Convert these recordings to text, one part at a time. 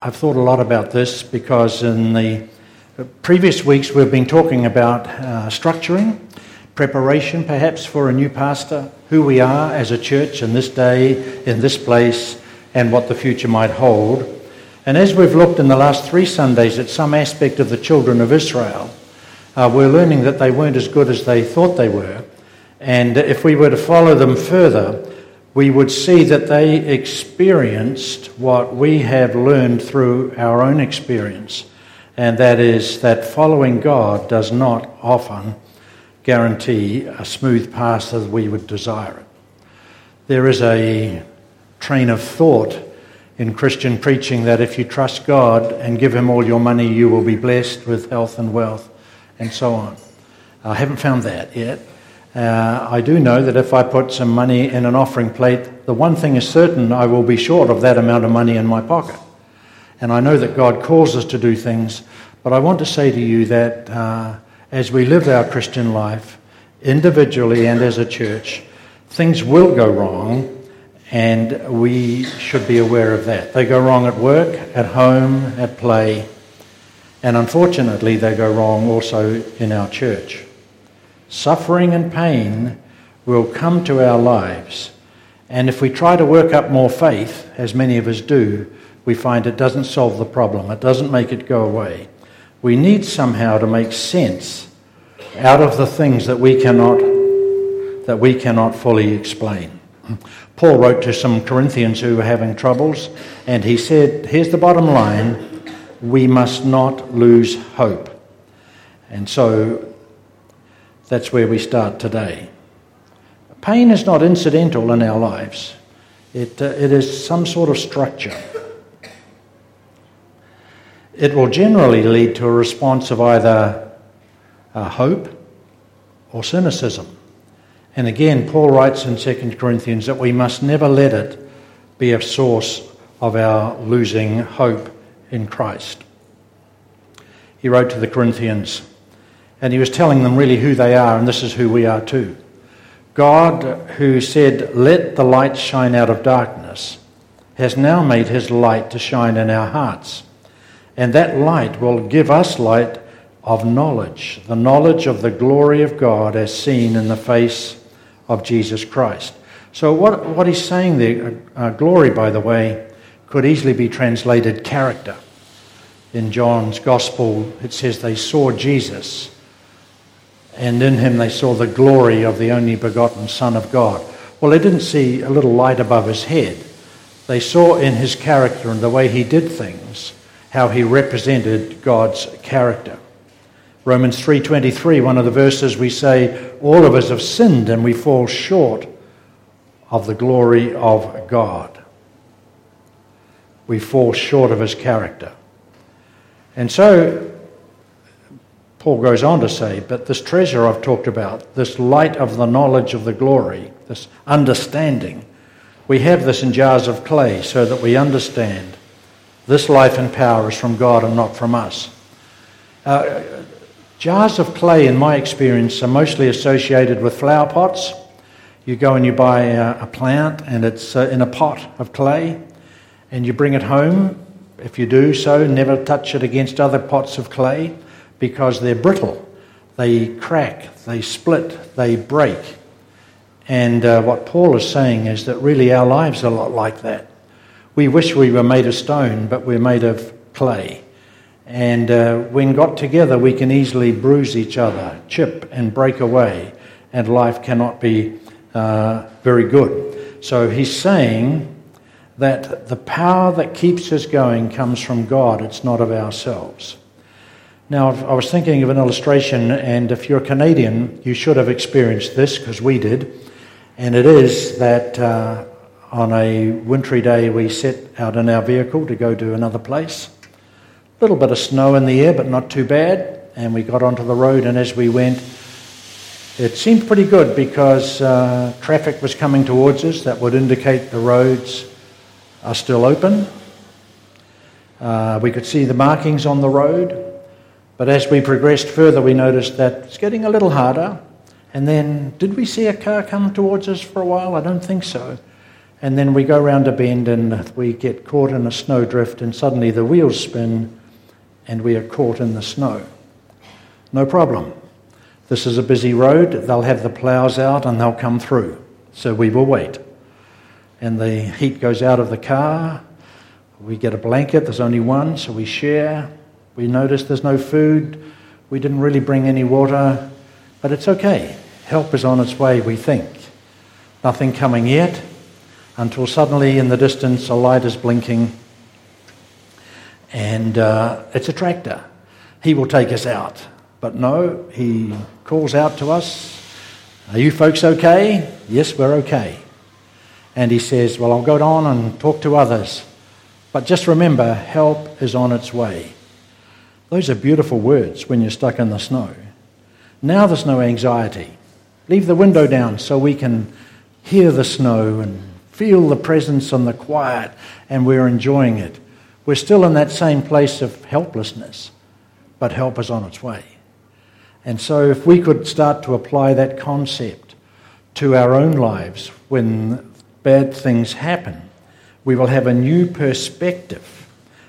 I've thought a lot about this because in the previous weeks we've been talking about uh, structuring, preparation perhaps for a new pastor, who we are as a church in this day, in this place, and what the future might hold. And as we've looked in the last three Sundays at some aspect of the children of Israel, uh, we're learning that they weren't as good as they thought they were. And if we were to follow them further, we would see that they experienced what we have learned through our own experience, and that is that following God does not often guarantee a smooth path as we would desire it. There is a train of thought in Christian preaching that if you trust God and give Him all your money, you will be blessed with health and wealth and so on. I haven't found that yet. Uh, I do know that if I put some money in an offering plate, the one thing is certain I will be short of that amount of money in my pocket. And I know that God calls us to do things, but I want to say to you that uh, as we live our Christian life, individually and as a church, things will go wrong, and we should be aware of that. They go wrong at work, at home, at play, and unfortunately, they go wrong also in our church. Suffering and pain will come to our lives. And if we try to work up more faith, as many of us do, we find it doesn't solve the problem, it doesn't make it go away. We need somehow to make sense out of the things that we cannot, that we cannot fully explain. Paul wrote to some Corinthians who were having troubles, and he said, Here's the bottom line we must not lose hope. And so that's where we start today. Pain is not incidental in our lives, it, uh, it is some sort of structure. It will generally lead to a response of either uh, hope or cynicism. And again, Paul writes in 2 Corinthians that we must never let it be a source of our losing hope in Christ. He wrote to the Corinthians, and he was telling them really who they are, and this is who we are too. God, who said, Let the light shine out of darkness, has now made his light to shine in our hearts. And that light will give us light of knowledge, the knowledge of the glory of God as seen in the face of Jesus Christ. So, what, what he's saying there, uh, glory, by the way, could easily be translated character. In John's Gospel, it says they saw Jesus and in him they saw the glory of the only begotten Son of God. Well, they didn't see a little light above his head. They saw in his character and the way he did things how he represented God's character. Romans 3:23, one of the verses we say all of us have sinned and we fall short of the glory of God. We fall short of his character. And so Paul goes on to say, but this treasure I've talked about, this light of the knowledge of the glory, this understanding, we have this in jars of clay so that we understand this life and power is from God and not from us. Uh, jars of clay, in my experience, are mostly associated with flower pots. You go and you buy a, a plant and it's uh, in a pot of clay and you bring it home. If you do so, never touch it against other pots of clay because they're brittle. They crack, they split, they break. And uh, what Paul is saying is that really our lives are a lot like that. We wish we were made of stone, but we're made of clay. And uh, when got together, we can easily bruise each other, chip and break away, and life cannot be uh, very good. So he's saying that the power that keeps us going comes from God, it's not of ourselves. Now, I was thinking of an illustration, and if you're Canadian, you should have experienced this because we did. And it is that uh, on a wintry day, we set out in our vehicle to go to another place. A little bit of snow in the air, but not too bad. And we got onto the road, and as we went, it seemed pretty good because uh, traffic was coming towards us that would indicate the roads are still open. Uh, we could see the markings on the road. But as we progressed further, we noticed that it's getting a little harder. And then, did we see a car come towards us for a while? I don't think so. and then we go round a bend and we get caught in a snowdrift, and suddenly the wheels spin and we are caught in the snow. No problem. This is a busy road. They'll have the ploughs out and they'll come through. So we will wait. And the heat goes out of the car. We get a blanket. There's only one, so we share. We notice there's no food. We didn't really bring any water, but it's okay. Help is on its way, we think. Nothing coming yet until suddenly in the distance a light is blinking and uh, it's a tractor. He will take us out. But no, he calls out to us, Are you folks okay? Yes, we're okay. And he says, Well, I'll go on and talk to others. But just remember, help is on its way. Those are beautiful words when you're stuck in the snow. Now there's no anxiety. Leave the window down so we can hear the snow and feel the presence and the quiet, and we're enjoying it. We're still in that same place of helplessness, but help is on its way. And so, if we could start to apply that concept to our own lives when bad things happen, we will have a new perspective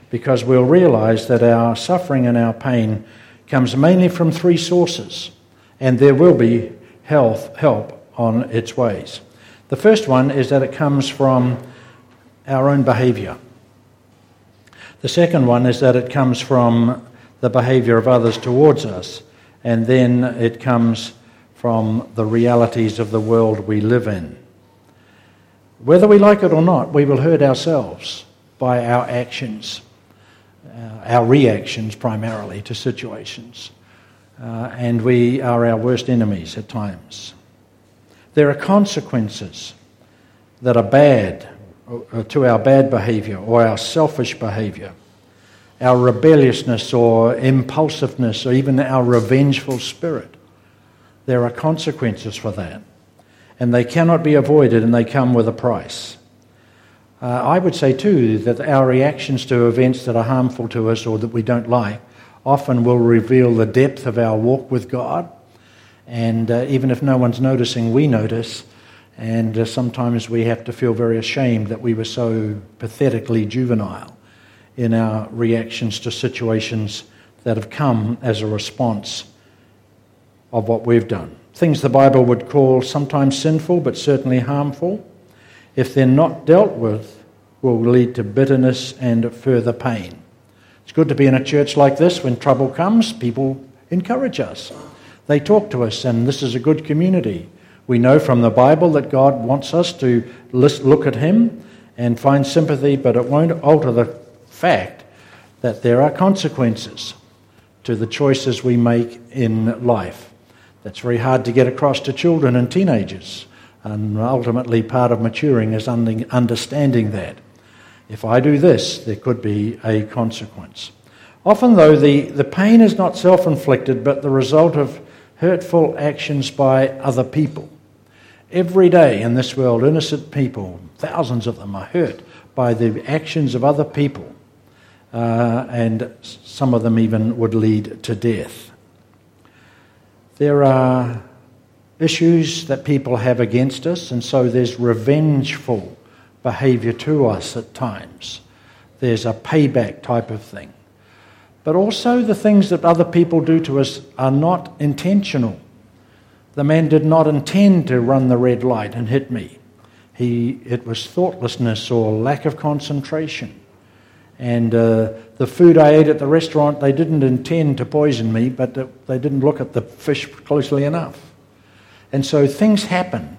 because we'll realize that our suffering and our pain comes mainly from three sources, and there will be health, help on its ways. The first one is that it comes from our own behavior. The second one is that it comes from the behavior of others towards us, and then it comes from the realities of the world we live in. Whether we like it or not, we will hurt ourselves by our actions, our reactions primarily to situations. Uh, and we are our worst enemies at times. There are consequences that are bad uh, to our bad behavior or our selfish behavior, our rebelliousness or impulsiveness, or even our revengeful spirit. There are consequences for that, and they cannot be avoided, and they come with a price. Uh, I would say, too, that our reactions to events that are harmful to us or that we don't like often will reveal the depth of our walk with God. And uh, even if no one's noticing, we notice and uh, sometimes we have to feel very ashamed that we were so pathetically juvenile in our reactions to situations that have come as a response of what we've done. Things the Bible would call sometimes sinful, but certainly harmful, if they're not dealt with, will lead to bitterness and further pain. It's good to be in a church like this when trouble comes, people encourage us. They talk to us, and this is a good community. We know from the Bible that God wants us to look at Him and find sympathy, but it won't alter the fact that there are consequences to the choices we make in life. That's very hard to get across to children and teenagers, and ultimately part of maturing is understanding that. If I do this, there could be a consequence. Often, though, the, the pain is not self inflicted, but the result of hurtful actions by other people. Every day in this world, innocent people, thousands of them, are hurt by the actions of other people, uh, and some of them even would lead to death. There are issues that people have against us, and so there's revengeful behavior to us at times. There's a payback type of thing. But also, the things that other people do to us are not intentional. The man did not intend to run the red light and hit me. He, it was thoughtlessness or lack of concentration. And uh, the food I ate at the restaurant, they didn't intend to poison me, but they didn't look at the fish closely enough. And so things happen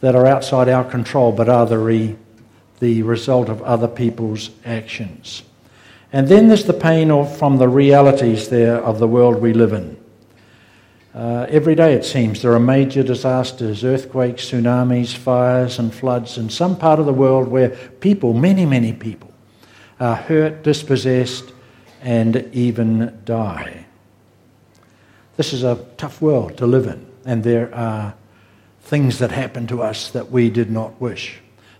that are outside our control, but are the, re, the result of other people's actions. And then there's the pain from the realities there of the world we live in. Uh, every day, it seems, there are major disasters earthquakes, tsunamis, fires, and floods in some part of the world where people, many, many people, are hurt, dispossessed, and even die. This is a tough world to live in, and there are things that happen to us that we did not wish.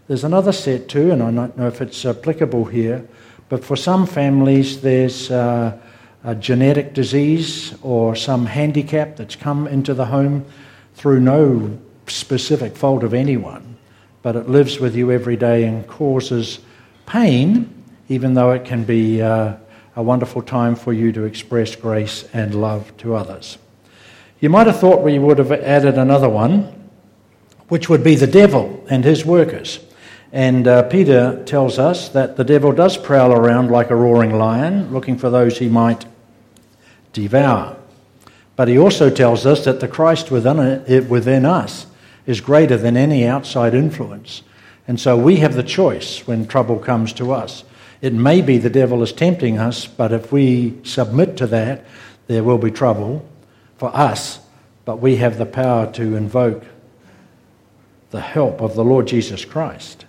There's another set too, and I don't know if it's applicable here, but for some families, there's. Uh, a genetic disease or some handicap that's come into the home through no specific fault of anyone, but it lives with you every day and causes pain, even though it can be uh, a wonderful time for you to express grace and love to others. You might have thought we would have added another one, which would be the devil and his workers. And uh, Peter tells us that the devil does prowl around like a roaring lion, looking for those he might devour. But he also tells us that the Christ within, it, within us is greater than any outside influence. And so we have the choice when trouble comes to us. It may be the devil is tempting us, but if we submit to that, there will be trouble for us. But we have the power to invoke the help of the Lord Jesus Christ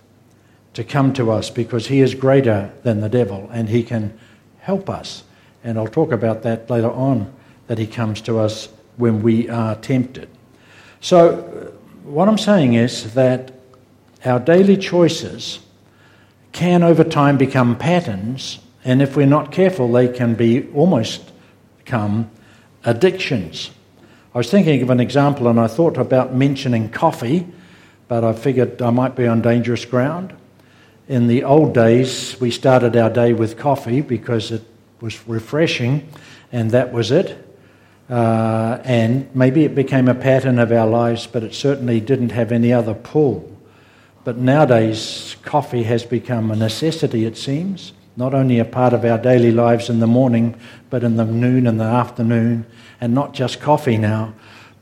to come to us because he is greater than the devil and he can help us. And I'll talk about that later on, that he comes to us when we are tempted. So, what I'm saying is that our daily choices can over time become patterns, and if we're not careful, they can be almost become addictions. I was thinking of an example and I thought about mentioning coffee, but I figured I might be on dangerous ground. In the old days, we started our day with coffee because it was refreshing, and that was it. Uh, and maybe it became a pattern of our lives, but it certainly didn't have any other pull. But nowadays, coffee has become a necessity, it seems, not only a part of our daily lives in the morning, but in the noon and the afternoon, and not just coffee now,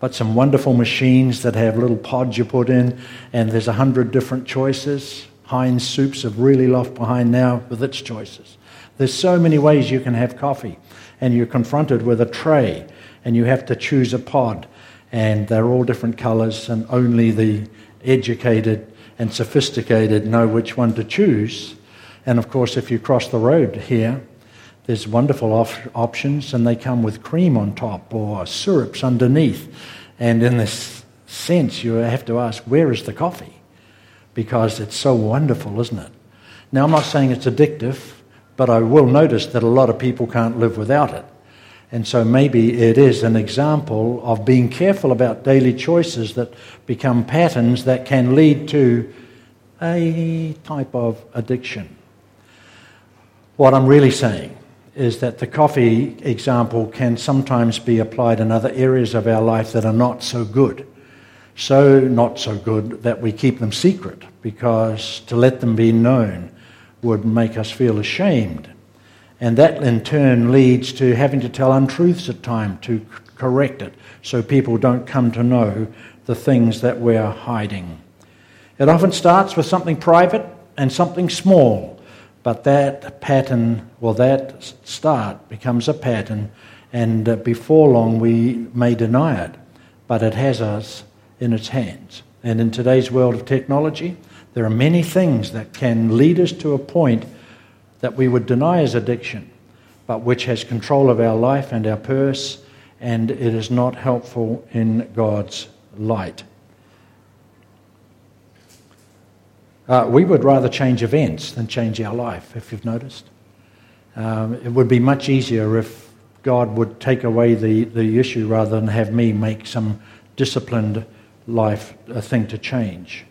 but some wonderful machines that have little pods you put in, and there's a hundred different choices. Heinz Soups have really left behind now with its choices. There's so many ways you can have coffee, and you're confronted with a tray, and you have to choose a pod, and they're all different colors, and only the educated and sophisticated know which one to choose. And of course, if you cross the road here, there's wonderful op- options, and they come with cream on top or syrups underneath. And in this sense, you have to ask, where is the coffee? Because it's so wonderful, isn't it? Now, I'm not saying it's addictive, but I will notice that a lot of people can't live without it. And so maybe it is an example of being careful about daily choices that become patterns that can lead to a type of addiction. What I'm really saying is that the coffee example can sometimes be applied in other areas of our life that are not so good. So, not so good that we keep them secret because to let them be known would make us feel ashamed. And that in turn leads to having to tell untruths at times to correct it so people don't come to know the things that we're hiding. It often starts with something private and something small, but that pattern, well, that start becomes a pattern, and uh, before long we may deny it, but it has us in its hands. And in today's world of technology, there are many things that can lead us to a point that we would deny as addiction, but which has control of our life and our purse, and it is not helpful in God's light. Uh, we would rather change events than change our life, if you've noticed. Um, it would be much easier if God would take away the, the issue rather than have me make some disciplined life a thing to change.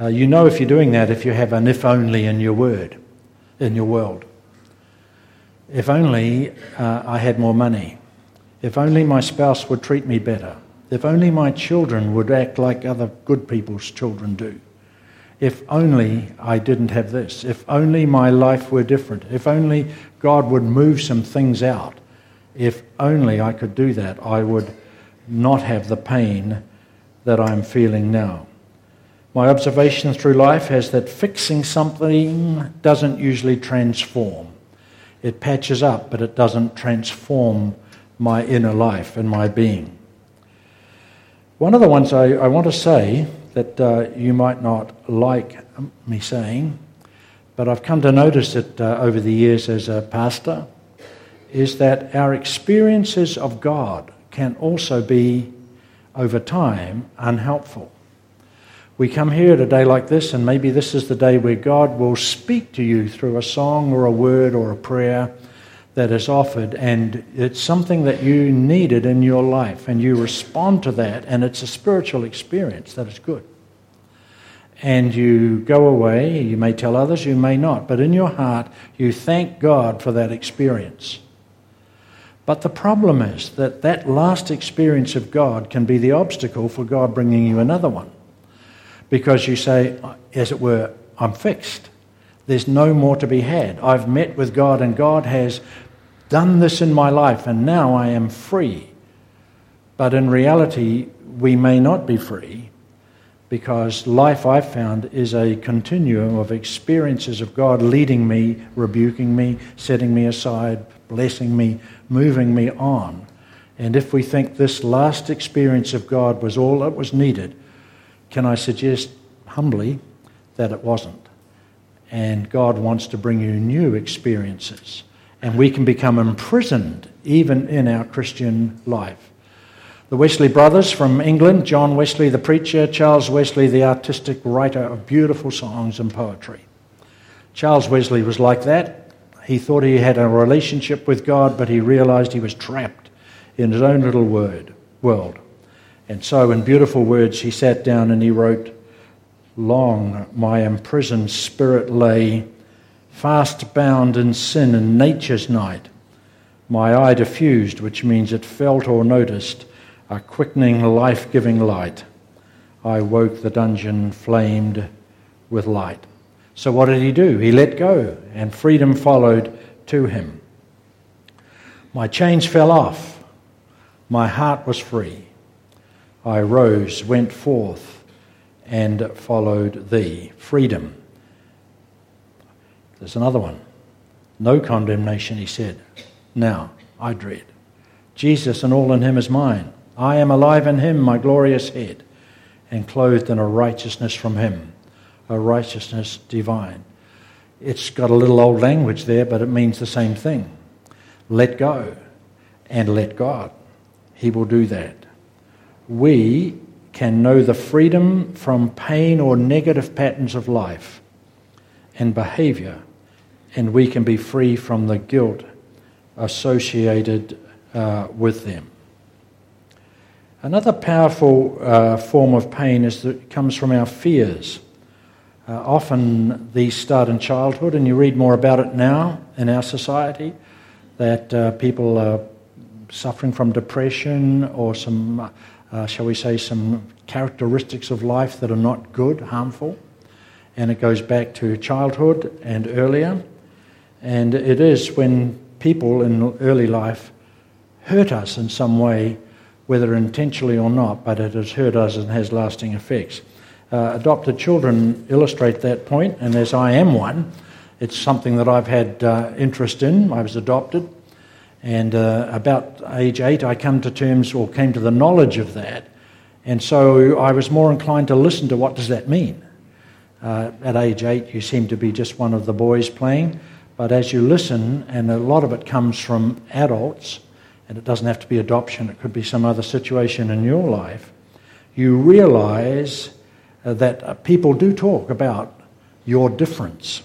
Uh, you know if you're doing that if you have an if only in your word, in your world. If only uh, I had more money. If only my spouse would treat me better. If only my children would act like other good people's children do. If only I didn't have this. If only my life were different. If only God would move some things out. If only I could do that, I would not have the pain that I'm feeling now. My observation through life has that fixing something doesn't usually transform. It patches up, but it doesn't transform my inner life and my being. One of the ones I, I want to say that uh, you might not like me saying, but I've come to notice it uh, over the years as a pastor, is that our experiences of God can also be, over time, unhelpful. We come here at a day like this, and maybe this is the day where God will speak to you through a song or a word or a prayer that is offered, and it's something that you needed in your life, and you respond to that, and it's a spiritual experience that is good. and you go away. You may tell others, you may not, but in your heart, you thank God for that experience. But the problem is that that last experience of God can be the obstacle for God bringing you another one. Because you say, as it were, I'm fixed. There's no more to be had. I've met with God, and God has done this in my life, and now I am free. But in reality, we may not be free because life, I've found, is a continuum of experiences of God leading me, rebuking me, setting me aside, blessing me, moving me on. And if we think this last experience of God was all that was needed, can I suggest humbly that it wasn't? And God wants to bring you new experiences. And we can become imprisoned even in our Christian life. The Wesley brothers from England, John Wesley, the preacher, Charles Wesley, the artistic writer of beautiful songs and poetry. Charles Wesley was like that. He thought he had a relationship with God, but he realized he was trapped in his own little word, world. And so, in beautiful words, he sat down and he wrote, Long my imprisoned spirit lay, fast bound in sin and nature's night. My eye diffused, which means it felt or noticed a quickening, life giving light. I woke the dungeon flamed with light. So, what did he do? He let go, and freedom followed to him. My chains fell off. My heart was free. I rose, went forth, and followed thee. Freedom. There's another one. No condemnation, he said. Now I dread. Jesus and all in him is mine. I am alive in him, my glorious head, and clothed in a righteousness from him, a righteousness divine. It's got a little old language there, but it means the same thing. Let go and let God. He will do that. We can know the freedom from pain or negative patterns of life and behavior, and we can be free from the guilt associated uh, with them. Another powerful uh, form of pain is that comes from our fears. Uh, often these start in childhood, and you read more about it now in our society that uh, people are suffering from depression or some, uh, shall we say, some characteristics of life that are not good, harmful. And it goes back to childhood and earlier. And it is when people in early life hurt us in some way whether intentionally or not, but it has hurt us and has lasting effects. Uh, adopted children illustrate that point, and as I am one, it's something that I've had uh, interest in. I was adopted, and uh, about age eight, I come to terms or came to the knowledge of that, and so I was more inclined to listen to what does that mean. Uh, at age eight, you seem to be just one of the boys playing, but as you listen, and a lot of it comes from adults and it doesn't have to be adoption, it could be some other situation in your life, you realize uh, that uh, people do talk about your difference.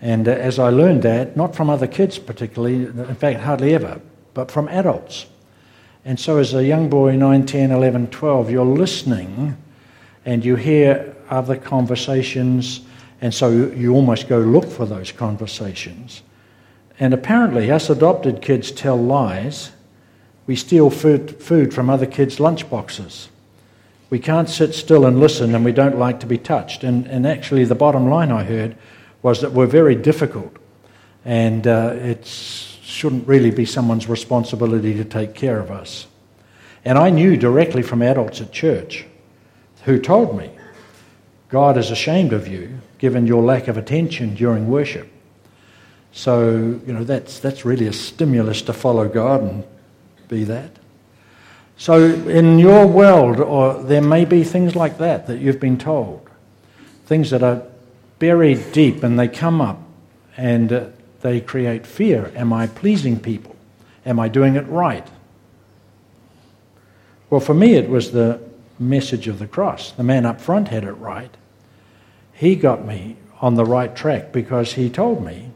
And uh, as I learned that, not from other kids particularly, in fact, hardly ever, but from adults. And so, as a young boy, 9, 10, 11, 12, you're listening and you hear other conversations, and so you almost go look for those conversations. And apparently, us adopted kids tell lies. We steal food, food from other kids' lunchboxes. We can't sit still and listen, and we don't like to be touched. And, and actually, the bottom line I heard was that we're very difficult, and uh, it shouldn't really be someone's responsibility to take care of us. And I knew directly from adults at church who told me, God is ashamed of you given your lack of attention during worship. So, you know, that's, that's really a stimulus to follow God and be that. So, in your world, or there may be things like that that you've been told, things that are buried deep and they come up and uh, they create fear. Am I pleasing people? Am I doing it right? Well, for me, it was the message of the cross. The man up front had it right. He got me on the right track because he told me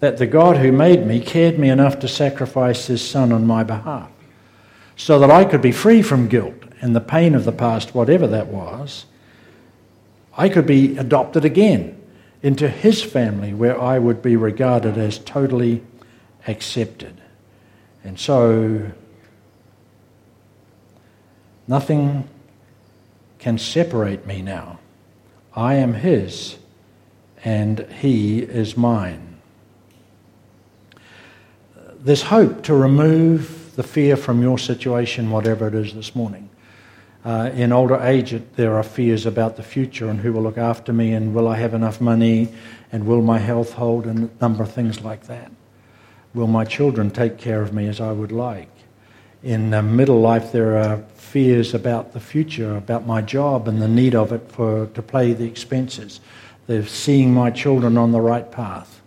that the God who made me cared me enough to sacrifice his son on my behalf so that I could be free from guilt and the pain of the past, whatever that was, I could be adopted again into his family where I would be regarded as totally accepted. And so, nothing can separate me now. I am his, and he is mine. There's hope to remove the fear from your situation, whatever it is this morning. Uh, in older age, there are fears about the future and who will look after me and will I have enough money and will my health hold and a number of things like that. Will my children take care of me as I would like? In uh, middle life, there are fears about the future, about my job and the need of it for, to pay the expenses. They're seeing my children on the right path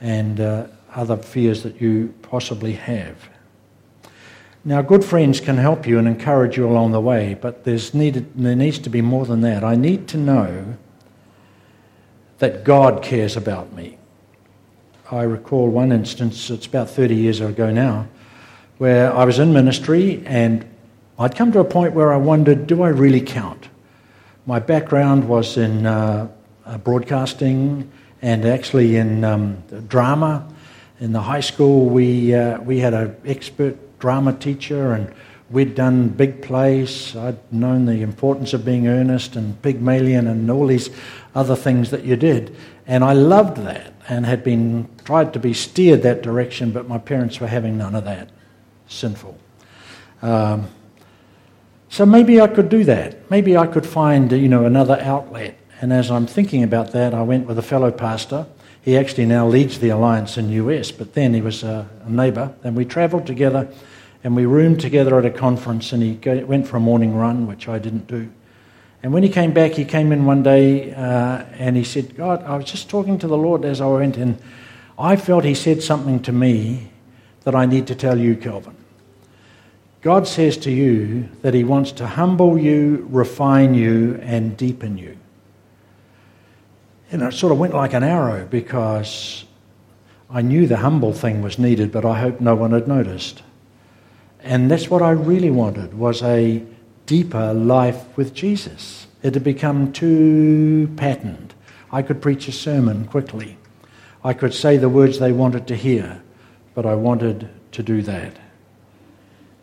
and uh, other fears that you possibly have. Now, good friends can help you and encourage you along the way, but there's needed, there needs to be more than that. I need to know that God cares about me. I recall one instance, it's about 30 years ago now, where I was in ministry and I'd come to a point where I wondered, do I really count? My background was in uh, uh broadcasting and actually in um, drama. In the high school, we, uh, we had an expert drama teacher, and we'd done big plays. I'd known the importance of being earnest and Pygmalion and all these other things that you did. And I loved that and had been tried to be steered that direction, but my parents were having none of that. Sinful. Um, so maybe I could do that. Maybe I could find, you know, another outlet. And as I'm thinking about that, I went with a fellow pastor he actually now leads the alliance in US, but then he was a, a neighbour, and we travelled together and we roomed together at a conference, and he go, went for a morning run, which I didn't do. And when he came back, he came in one day uh, and he said, God, I was just talking to the Lord as I went, and I felt he said something to me that I need to tell you, Kelvin. God says to you that he wants to humble you, refine you, and deepen you. And it sort of went like an arrow because I knew the humble thing was needed, but I hoped no one had noticed. And that's what I really wanted was a deeper life with Jesus. It had become too patterned. I could preach a sermon quickly. I could say the words they wanted to hear, but I wanted to do that.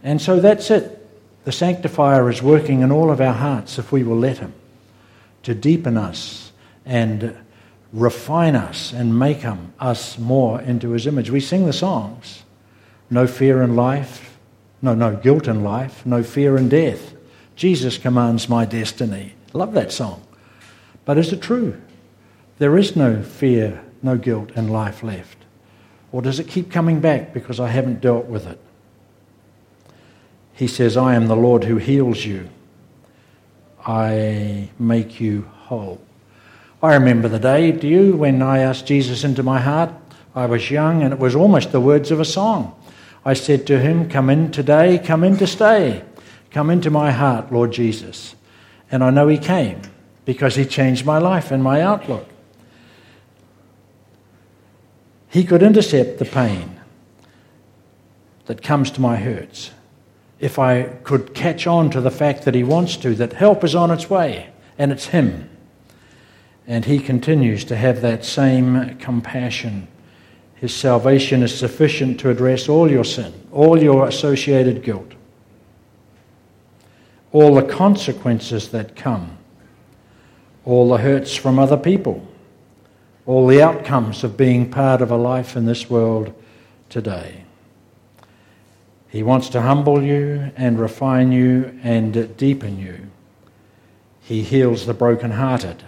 And so that's it. The Sanctifier is working in all of our hearts if we will let Him to deepen us and refine us and make him, us more into His image. We sing the songs no fear in life, no, no guilt in life, no fear in death. Jesus commands my destiny. Love that song. But is it true? There is no fear, no guilt in life left. Or does it keep coming back because I haven't dealt with it? He says, I am the Lord who heals you. I make you whole. I remember the day, do you, when I asked Jesus into my heart? I was young and it was almost the words of a song. I said to him, Come in today, come in to stay. Come into my heart, Lord Jesus. And I know he came because he changed my life and my outlook. He could intercept the pain that comes to my hurts if I could catch on to the fact that he wants to, that help is on its way, and it's him. And he continues to have that same compassion his salvation is sufficient to address all your sin, all your associated guilt, all the consequences that come, all the hurts from other people, all the outcomes of being part of a life in this world today. He wants to humble you and refine you and deepen you. He heals the brokenhearted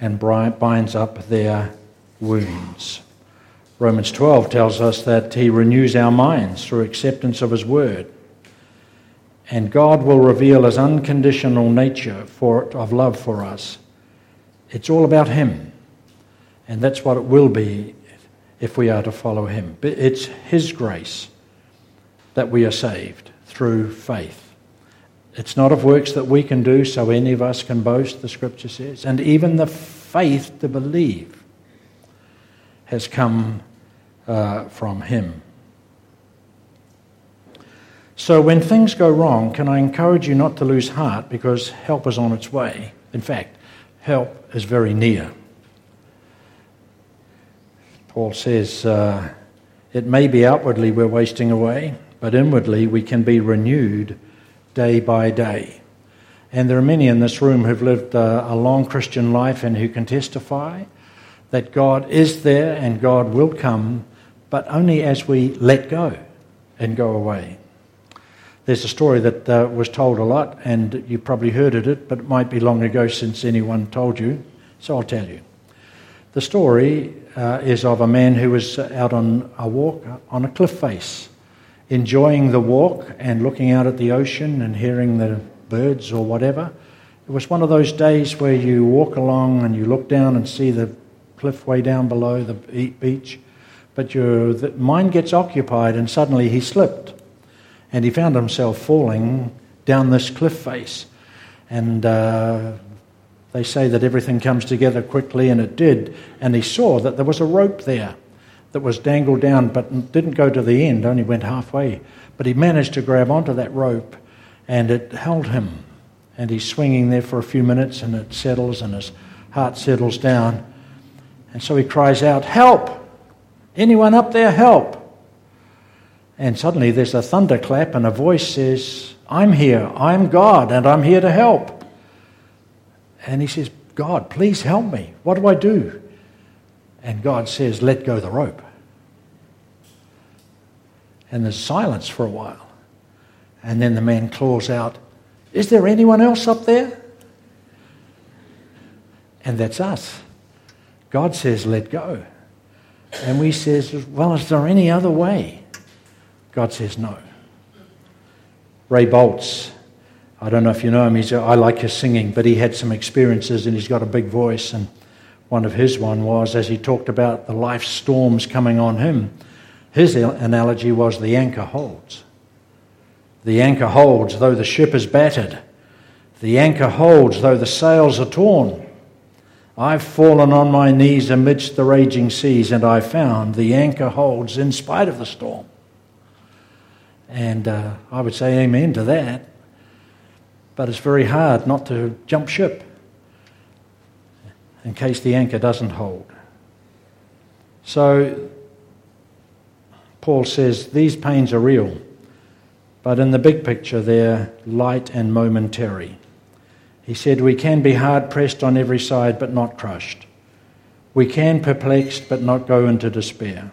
and binds up their wounds. Romans 12 tells us that He renews our minds through acceptance of His Word. And God will reveal His unconditional nature for, of love for us. It's all about Him. And that's what it will be if we are to follow Him. It's His grace that we are saved through faith. It's not of works that we can do so any of us can boast, the scripture says. And even the faith to believe has come uh, from Him. So, when things go wrong, can I encourage you not to lose heart because help is on its way? In fact, help is very near. Paul says, uh, It may be outwardly we're wasting away, but inwardly we can be renewed day by day. And there are many in this room who've lived a, a long Christian life and who can testify that God is there and God will come, but only as we let go and go away. There's a story that uh, was told a lot, and you probably heard it, but it might be long ago since anyone told you, so I'll tell you. The story uh, is of a man who was out on a walk on a cliff face, enjoying the walk and looking out at the ocean and hearing the birds or whatever. It was one of those days where you walk along and you look down and see the cliff way down below the beach, but your mind gets occupied, and suddenly he slipped and he found himself falling down this cliff face. And uh, they say that everything comes together quickly, and it did. And he saw that there was a rope there that was dangled down, but didn't go to the end, only went halfway. But he managed to grab onto that rope, and it held him. And he's swinging there for a few minutes, and it settles, and his heart settles down. And so he cries out, Help! Anyone up there, help! And suddenly there's a thunderclap, and a voice says, I'm here, I'm God, and I'm here to help. And he says, God, please help me. What do I do? And God says, Let go the rope. And there's silence for a while. And then the man claws out, Is there anyone else up there? And that's us. God says, Let go. And we says, Well, is there any other way? God says no. Ray Boltz, I don't know if you know him, he's, I like his singing, but he had some experiences and he's got a big voice. And one of his one was as he talked about the life storms coming on him, his analogy was the anchor holds. The anchor holds though the ship is battered. The anchor holds though the sails are torn. I've fallen on my knees amidst the raging seas, and I found the anchor holds in spite of the storm. And uh, I would say amen to that. But it's very hard not to jump ship in case the anchor doesn't hold. So, Paul says these pains are real, but in the big picture, they're light and momentary. He said, We can be hard pressed on every side, but not crushed. We can perplexed, but not go into despair.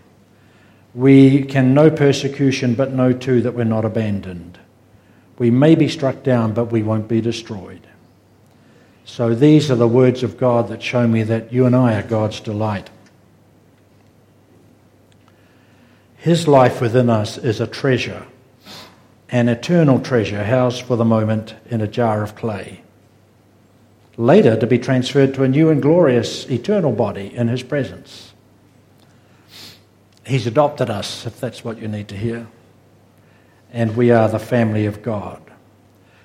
We can know persecution, but know too that we're not abandoned. We may be struck down, but we won't be destroyed. So these are the words of God that show me that you and I are God's delight. His life within us is a treasure, an eternal treasure housed for the moment in a jar of clay. Later to be transferred to a new and glorious eternal body in His presence. He's adopted us, if that's what you need to hear. And we are the family of God.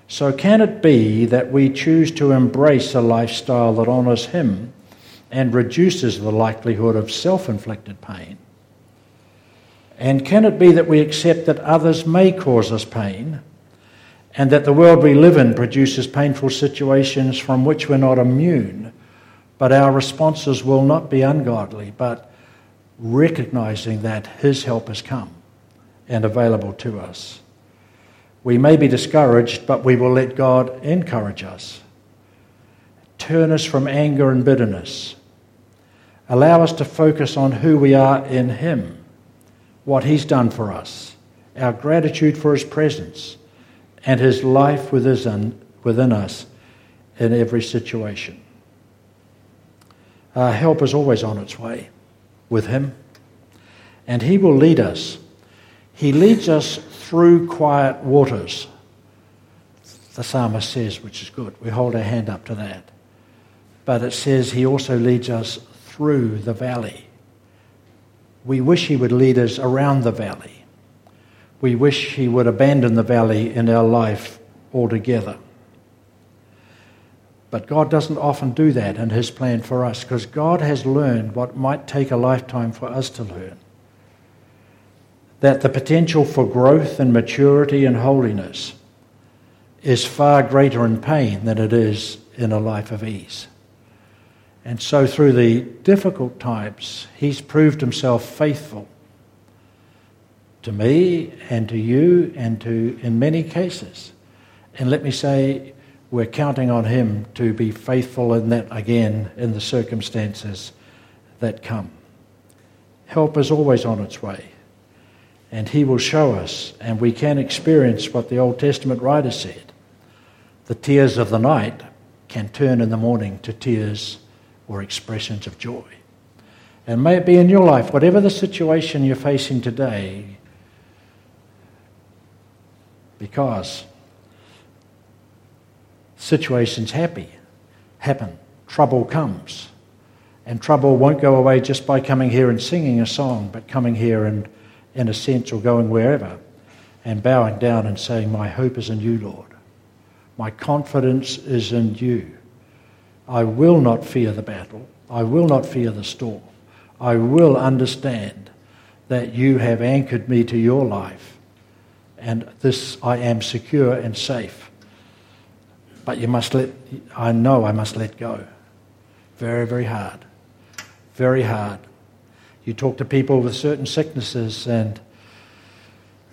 So, can it be that we choose to embrace a lifestyle that honours Him and reduces the likelihood of self inflicted pain? And can it be that we accept that others may cause us pain and that the world we live in produces painful situations from which we're not immune, but our responses will not be ungodly, but recognizing that His help has come and available to us. We may be discouraged, but we will let God encourage us. Turn us from anger and bitterness. Allow us to focus on who we are in Him, what He's done for us, our gratitude for His presence, and His life within, within us in every situation. Our help is always on its way with Him, and He will lead us. He leads us through quiet waters, the psalmist says, which is good. We hold our hand up to that. But it says He also leads us through the valley. We wish He would lead us around the valley. We wish He would abandon the valley in our life altogether. But God doesn't often do that in His plan for us because God has learned what might take a lifetime for us to learn. That the potential for growth and maturity and holiness is far greater in pain than it is in a life of ease. And so, through the difficult times, He's proved Himself faithful to me and to you and to, in many cases. And let me say, we're counting on Him to be faithful in that again in the circumstances that come. Help is always on its way. And He will show us, and we can experience what the Old Testament writer said. The tears of the night can turn in the morning to tears or expressions of joy. And may it be in your life, whatever the situation you're facing today, because situations happy, happen, trouble comes. And trouble won't go away just by coming here and singing a song, but coming here and, in a sense, or going wherever and bowing down and saying, My hope is in you, Lord. My confidence is in you. I will not fear the battle. I will not fear the storm. I will understand that you have anchored me to your life. And this I am secure and safe. But you must let, I know I must let go. Very, very hard. Very hard. You talk to people with certain sicknesses, and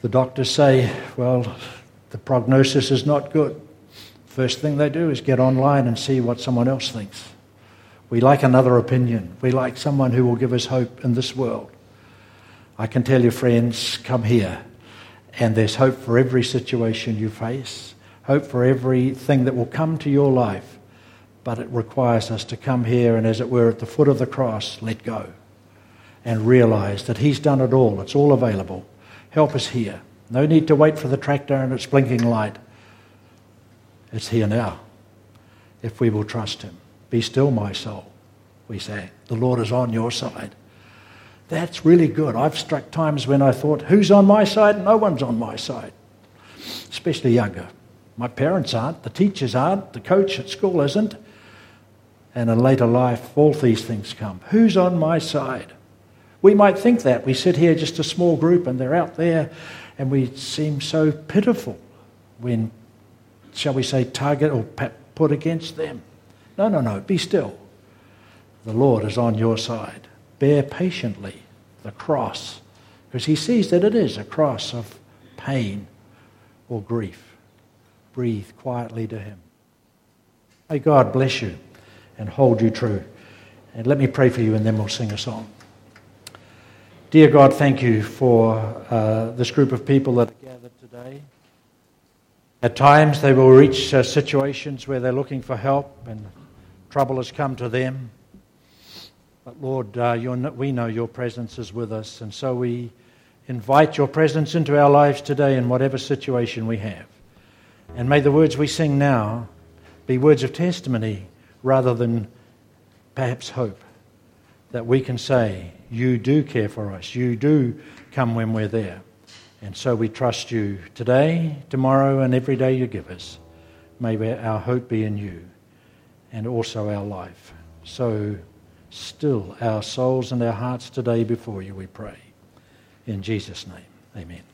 the doctors say, well, the prognosis is not good. First thing they do is get online and see what someone else thinks. We like another opinion. We like someone who will give us hope in this world. I can tell you, friends, come here. And there's hope for every situation you face, hope for everything that will come to your life. But it requires us to come here and, as it were, at the foot of the cross, let go and realize that He's done it all. It's all available. Help us here. No need to wait for the tractor and its blinking light. It's here now. If we will trust Him. Be still, my soul, we say. The Lord is on your side. That's really good. I've struck times when I thought, who's on my side? No one's on my side, especially younger. My parents aren't, the teachers aren't, the coach at school isn't. And in later life, all these things come. Who's on my side? We might think that. We sit here just a small group and they're out there and we seem so pitiful when shall we say, target or put against them. No, no, no, be still. The Lord is on your side. Bear patiently the cross, because He sees that it is a cross of pain or grief. Breathe quietly to Him. May God bless you and hold you true. And let me pray for you, and then we'll sing a song. Dear God, thank you for uh, this group of people that are gathered today. At times, they will reach uh, situations where they're looking for help and trouble has come to them. But Lord, uh, we know your presence is with us, and so we invite your presence into our lives today in whatever situation we have. And may the words we sing now be words of testimony rather than perhaps hope that we can say, You do care for us, you do come when we're there. And so we trust you today, tomorrow, and every day you give us. May our hope be in you and also our life. So still our souls and our hearts today before you, we pray. In Jesus' name, amen.